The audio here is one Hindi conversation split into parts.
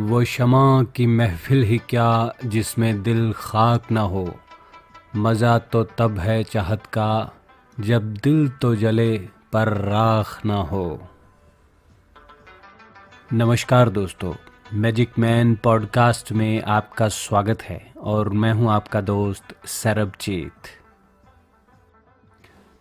वो शमा की महफिल ही क्या जिसमें दिल खाक ना हो। मज़ा तो तब है चाहत का, जब दिल तो जले पर राख ना हो। नमस्कार दोस्तों मैजिक मैन पॉडकास्ट में आपका स्वागत है और मैं हूँ आपका दोस्त सरबजीत।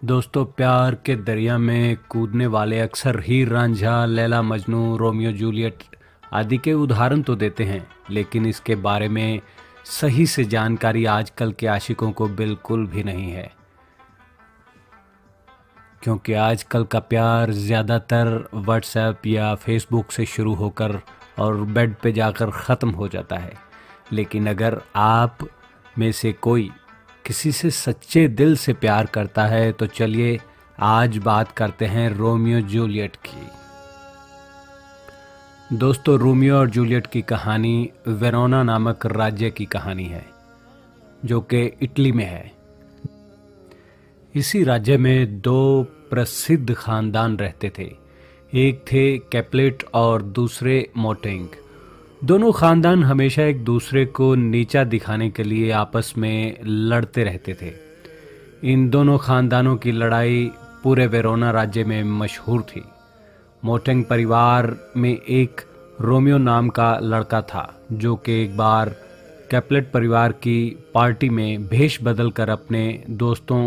दोस्तों, प्यार के दरिया में कूदने वाले अक्सर हीर रांझा, लैला मजनू, रोमियो जूलियट आदि के उदाहरण तो देते हैं, लेकिन इसके बारे में सही से जानकारी आजकल के आशिकों को बिल्कुल भी नहीं है। क्योंकि आजकल का प्यार ज़्यादातर व्हाट्सएप या फेसबुक से शुरू होकर और बेड पे जाकर ख़त्म हो जाता है। लेकिन अगर आप में से कोई किसी से सच्चे दिल से प्यार करता है तो चलिए आज बात करते हैं रोमियो जूलियट की। दोस्तों, रोमियो और जूलियट की कहानी वेरोना नामक राज्य की कहानी है, जो कि इटली में है। इसी राज्य में दो प्रसिद्ध खानदान रहते थे। एक थे कैपलेट और दूसरे मोटेंग। दोनों खानदान हमेशा एक दूसरे को नीचा दिखाने के लिए आपस में लड़ते रहते थे। इन दोनों खानदानों की लड़ाई पूरे वेरोना राज्य में मशहूर थी। मोटेंग परिवार में एक रोमियो नाम का लड़का था, जो कि एक बार कैपलेट परिवार की पार्टी में भेष बदल कर अपने दोस्तों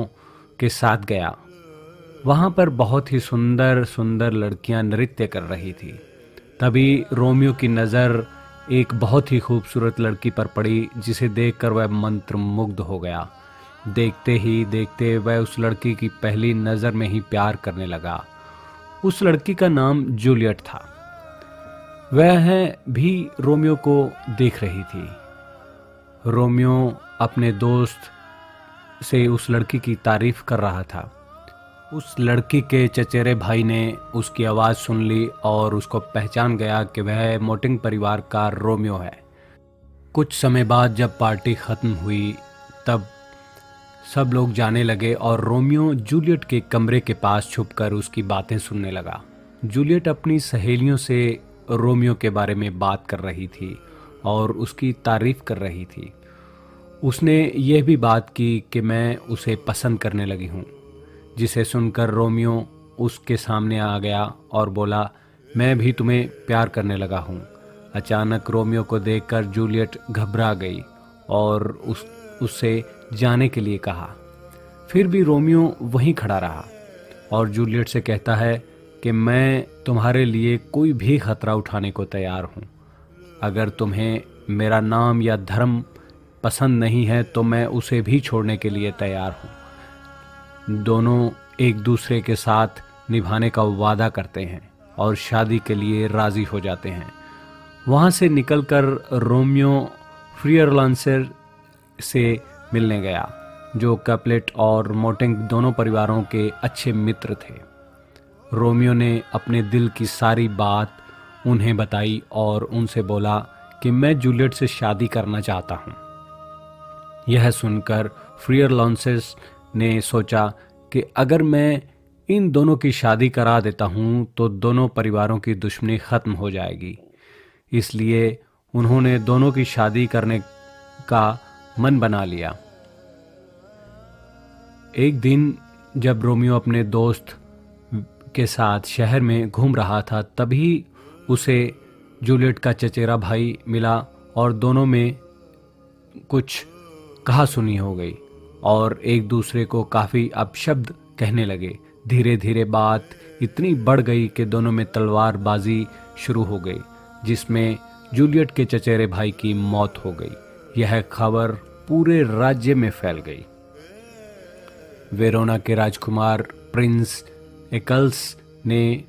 के साथ गया। वहाँ पर बहुत ही सुंदर सुंदर लड़कियाँ नृत्य कर रही थी। तभी रोमियो की नज़र एक बहुत ही खूबसूरत लड़की पर पड़ी, जिसे देखकर वह मंत्र मुग्ध हो गया। देखते ही, देखते वह उस लड़की की पहली नज़र में ही प्यार करने लगा। उस लड़की का नाम जूलियट था। वह भी रोमियो को देख रही थी। रोमियो अपने दोस्त से उस लड़की की तारीफ़ कर रहा था। उस लड़की के चचेरे भाई ने उसकी आवाज़ सुन ली और उसको पहचान गया कि वह मोटिंग परिवार का रोमियो है। कुछ समय बाद जब पार्टी ख़त्म हुई, तब सब लोग जाने लगे और रोमियो जूलियट के कमरे के पास छुपकर उसकी बातें सुनने लगा। जूलियट अपनी सहेलियों से रोमियो के बारे में बात कर रही थी और उसकी तारीफ़ कर रही थी। उसने यह भी बात की कि मैं उसे पसंद करने लगी हूँ, जिसे सुनकर रोमियो उसके सामने आ गया और बोला, मैं भी तुम्हें प्यार करने लगा हूँ। अचानक रोमियो को देखकर जूलियट घबरा गई और उस, उससे जाने के लिए कहा। फिर भी रोमियो वहीं खड़ा रहा और जूलियट से कहता है कि मैं तुम्हारे लिए कोई भी खतरा उठाने को तैयार हूँ। अगर तुम्हें मेरा नाम या धर्म पसंद नहीं है तो मैं उसे भी छोड़ने के लिए तैयार हूँ। दोनों एक दूसरे के साथ निभाने का वादा करते हैं और शादी के लिए राज़ी हो जाते हैं। वहाँ से निकलकर रोमियो फ्रियरलांसर से मिलने गया, जो कैपलेट और मोटिंग दोनों परिवारों के अच्छे मित्र थे। रोमियो ने अपने दिल की सारी बात उन्हें बताई और उनसे बोला कि मैं जूलियट से शादी करना चाहता हूँ। यह सुनकर फ्रियर लॉन्सेस ने सोचा कि अगर मैं इन दोनों की शादी करा देता हूँ तो दोनों परिवारों की दुश्मनी ख़त्म हो जाएगी। इसलिए उन्होंने दोनों की शादी करने का मन बना लिया। एक दिन जब रोमियो अपने दोस्त के साथ शहर में घूम रहा था, तभी उसे जूलियट का चचेरा भाई मिला और दोनों में कुछ कहा सुनी हो गई और एक दूसरे को काफ़ी अपशब्द कहने लगे। धीरे धीरे बात इतनी बढ़ गई कि दोनों में तलवारबाजी शुरू हो गई, जिसमें जूलियट के चचेरे भाई की मौत हो गई। यह खबर पूरे राज्य में फैल गई। वेरोना के राजकुमार प्रिंस एकल्स ने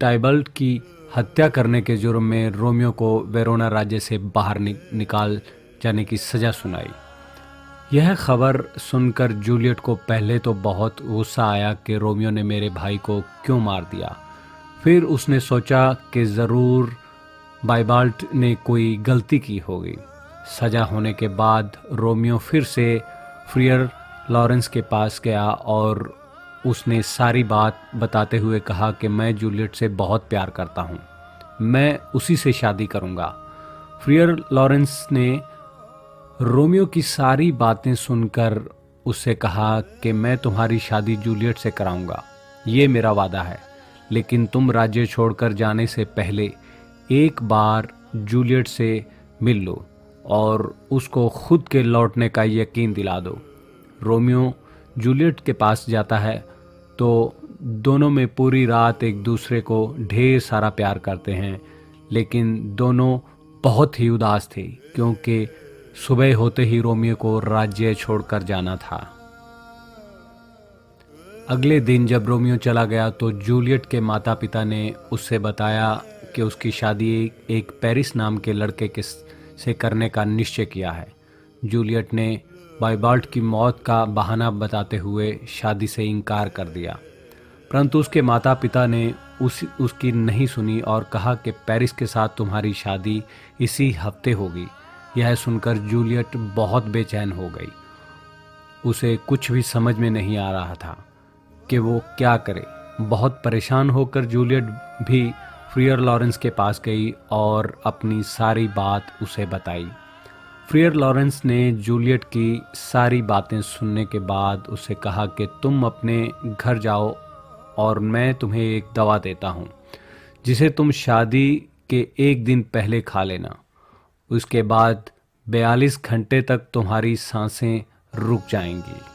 टाइबल्ट की हत्या करने के जुर्म में रोमियो को वेरोना राज्य से बाहर नि, निकाल जाने की सज़ा सुनाई। यह खबर सुनकर जूलियट को पहले तो बहुत गुस्सा आया कि रोमियो ने मेरे भाई को क्यों मार दिया। फिर उसने सोचा कि ज़रूर बाइबाल्ट ने कोई गलती की होगी। सजा होने के बाद रोमियो फिर से फ्रियर लॉरेंस के पास गया और उसने सारी बात बताते हुए कहा कि मैं जूलियट से बहुत प्यार करता हूँ। मैं उसी से शादी करूँगा। फ्रियर लॉरेंस ने रोमियो की सारी बातें सुनकर उससे कहा कि मैं तुम्हारी शादी जूलियट से कराऊँगा। ये मेरा वादा है। लेकिन तुम राज्य छोड़कर जाने से पहले एक बार जूलियट से मिल लो। और उसको खुद के लौटने का यकीन दिला दो। रोमियो, जूलियट के पास जाता है तो दोनों में पूरी रात एक दूसरे को ढेर सारा प्यार करते हैं, लेकिन दोनों बहुत ही उदास थे, क्योंकि सुबह होते ही रोमियो को राज्य छोड़कर जाना था। अगले दिन जब रोमियो चला गया तो जूलियट के माता पिता ने उससे बताया कि उसकी शादी एक पेरिस नाम के लड़के के से करने का निश्चय किया है। जूलियट ने बाइबाल्ट की मौत का बहाना बताते हुए शादी से इनकार कर दिया। परंतु उसके माता पिता ने उस, उसकी नहीं सुनी और कहा कि पेरिस के साथ तुम्हारी शादी इसी हफ़्ते होगी। यह सुनकर जूलियट बहुत बेचैन हो गई। उसे कुछ भी समझ में नहीं आ रहा था कि वो क्या करे। बहुत परेशान होकर जूलियट भी फ्रियर लॉरेंस के पास गई और अपनी सारी बात उसे बताई। फ्रियर लॉरेंस ने जूलियट की सारी बातें सुनने के बाद उसे कहा कि तुम अपने घर जाओ और मैं तुम्हें एक दवा देता हूँ, जिसे तुम शादी के एक दिन पहले खा लेना। उसके बाद बयालीस घंटे तक तुम्हारी साँसें रुक जाएँगी।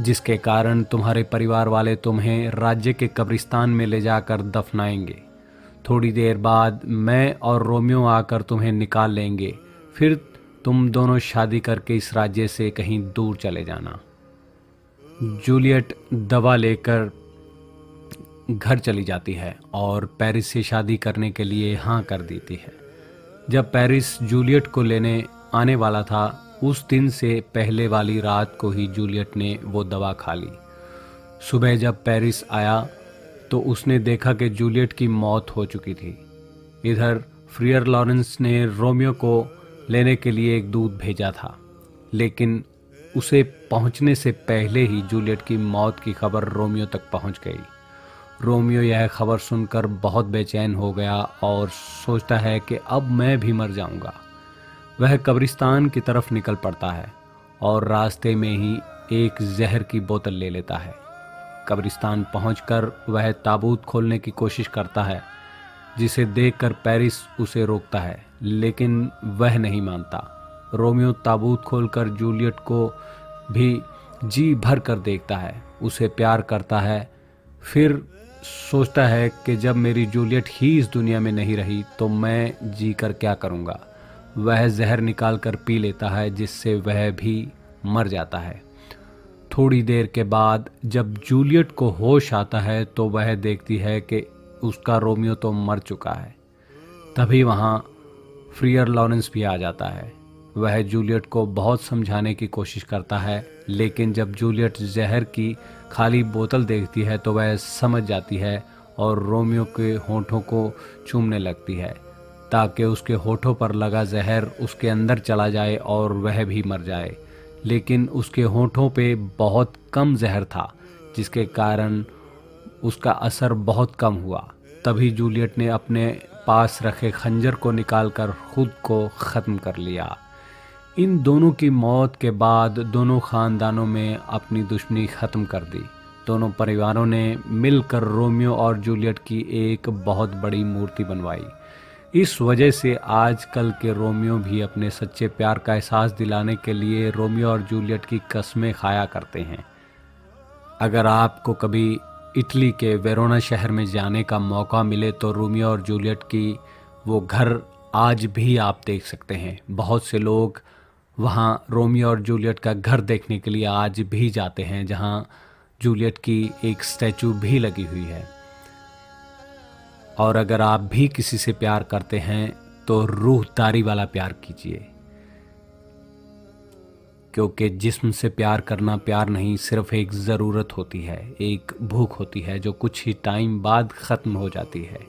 जिसके कारण तुम्हारे परिवार वाले तुम्हें राज्य के कब्रिस्तान में ले जाकर दफनाएँगे। थोड़ी देर बाद मैं और रोमियो आकर तुम्हें निकाल लेंगे। फिर तुम दोनों शादी करके इस राज्य से कहीं दूर चले जाना। जूलियट दवा लेकर घर चली जाती है और पेरिस से शादी करने के लिए हाँ कर देती है। जब पेरिस जूलियट को लेने आने वाला था उस दिन से पहले वाली रात को ही जूलियट ने वो दवा खा ली। सुबह जब पेरिस आया तो उसने देखा कि जूलियट की मौत हो चुकी थी। इधर फ्रियर लॉरेंस ने रोमियो को लेने के लिए एक दूध भेजा था, लेकिन उसे पहुँचने से पहले ही जूलियट की मौत की खबर रोमियो तक पहुँच गई। रोमियो यह खबर सुनकर बहुत बेचैन हो गया और सोचता है कि अब मैं भी मर जाऊँगा। वह कब्रिस्तान की तरफ़ निकल पड़ता है और रास्ते में ही एक जहर की बोतल ले लेता है। कब्रिस्तान पहुंचकर वह ताबूत खोलने की कोशिश करता है, जिसे देखकर पेरिस उसे रोकता है, लेकिन वह नहीं मानता। रोमियो ताबूत खोलकर जूलियट को भी जी भर कर देखता है, उसे प्यार करता है, फिर सोचता है कि जब मेरी जूलियट ही इस दुनिया में नहीं रही तो मैं जी कर क्या करूँगा? वह जहर निकाल कर पी लेता है, जिससे वह भी मर जाता है। थोड़ी देर के बाद जब जूलियट को होश आता है तो वह देखती है कि उसका रोमियो तो मर चुका है। तभी वहाँ फ्रियर लॉरेंस भी आ जाता है। वह जूलियट को बहुत समझाने की कोशिश करता है, लेकिन जब जूलियट जहर की खाली बोतल देखती है तो वह समझ जाती है और रोमियो के होठों को चूमने लगती है। ताकि उसके होठों पर लगा जहर उसके अंदर चला जाए और वह भी मर जाए। लेकिन उसके होठों पे बहुत कम जहर था, जिसके कारण उसका असर बहुत कम हुआ। तभी जूलियट ने अपने पास रखे खंजर को निकालकर खुद को ख़त्म कर लिया। इन दोनों की मौत के बाद दोनों ख़ानदानों में अपनी दुश्मनी ख़त्म कर दी। दोनों परिवारों ने मिलकर रोमियो और जूलियट की एक बहुत बड़ी मूर्ति बनवाई। इस वजह से आजकल के रोमियो भी अपने सच्चे प्यार का एहसास दिलाने के लिए रोमियो और जूलियट की कस्में खाया करते हैं। अगर आपको कभी इटली के वेरोना शहर में जाने का मौका मिले तो रोमियो और जूलियट की वो घर आज भी आप देख सकते हैं। बहुत से लोग वहाँ रोमियो और जूलियट का घर देखने के लिए आज भी जाते हैं, जहाँ जूलियट की एक स्टैचू भी लगी हुई है। और अगर आप भी किसी से प्यार करते हैं तो रूहदारी वाला प्यार कीजिए। क्योंकि जिस्म से प्यार करना प्यार नहीं, सिर्फ़ एक ज़रूरत होती है, एक भूख होती है, जो कुछ ही टाइम बाद ख़त्म हो जाती है।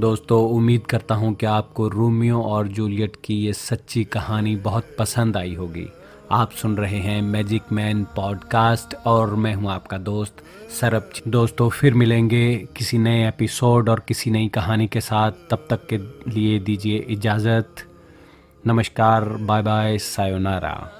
दोस्तों, उम्मीद करता हूँ कि आपको रोमियो और जूलियट की ये सच्ची कहानी बहुत पसंद आई होगी। आप सुन रहे हैं मैजिक मैन पॉडकास्ट और मैं हूँ आपका दोस्त सरब दोस्तों, फिर मिलेंगे किसी नए एपिसोड और किसी नई कहानी के साथ। तब तक के लिए दीजिए इजाज़त। नमस्कार बाय बाय सायोनारा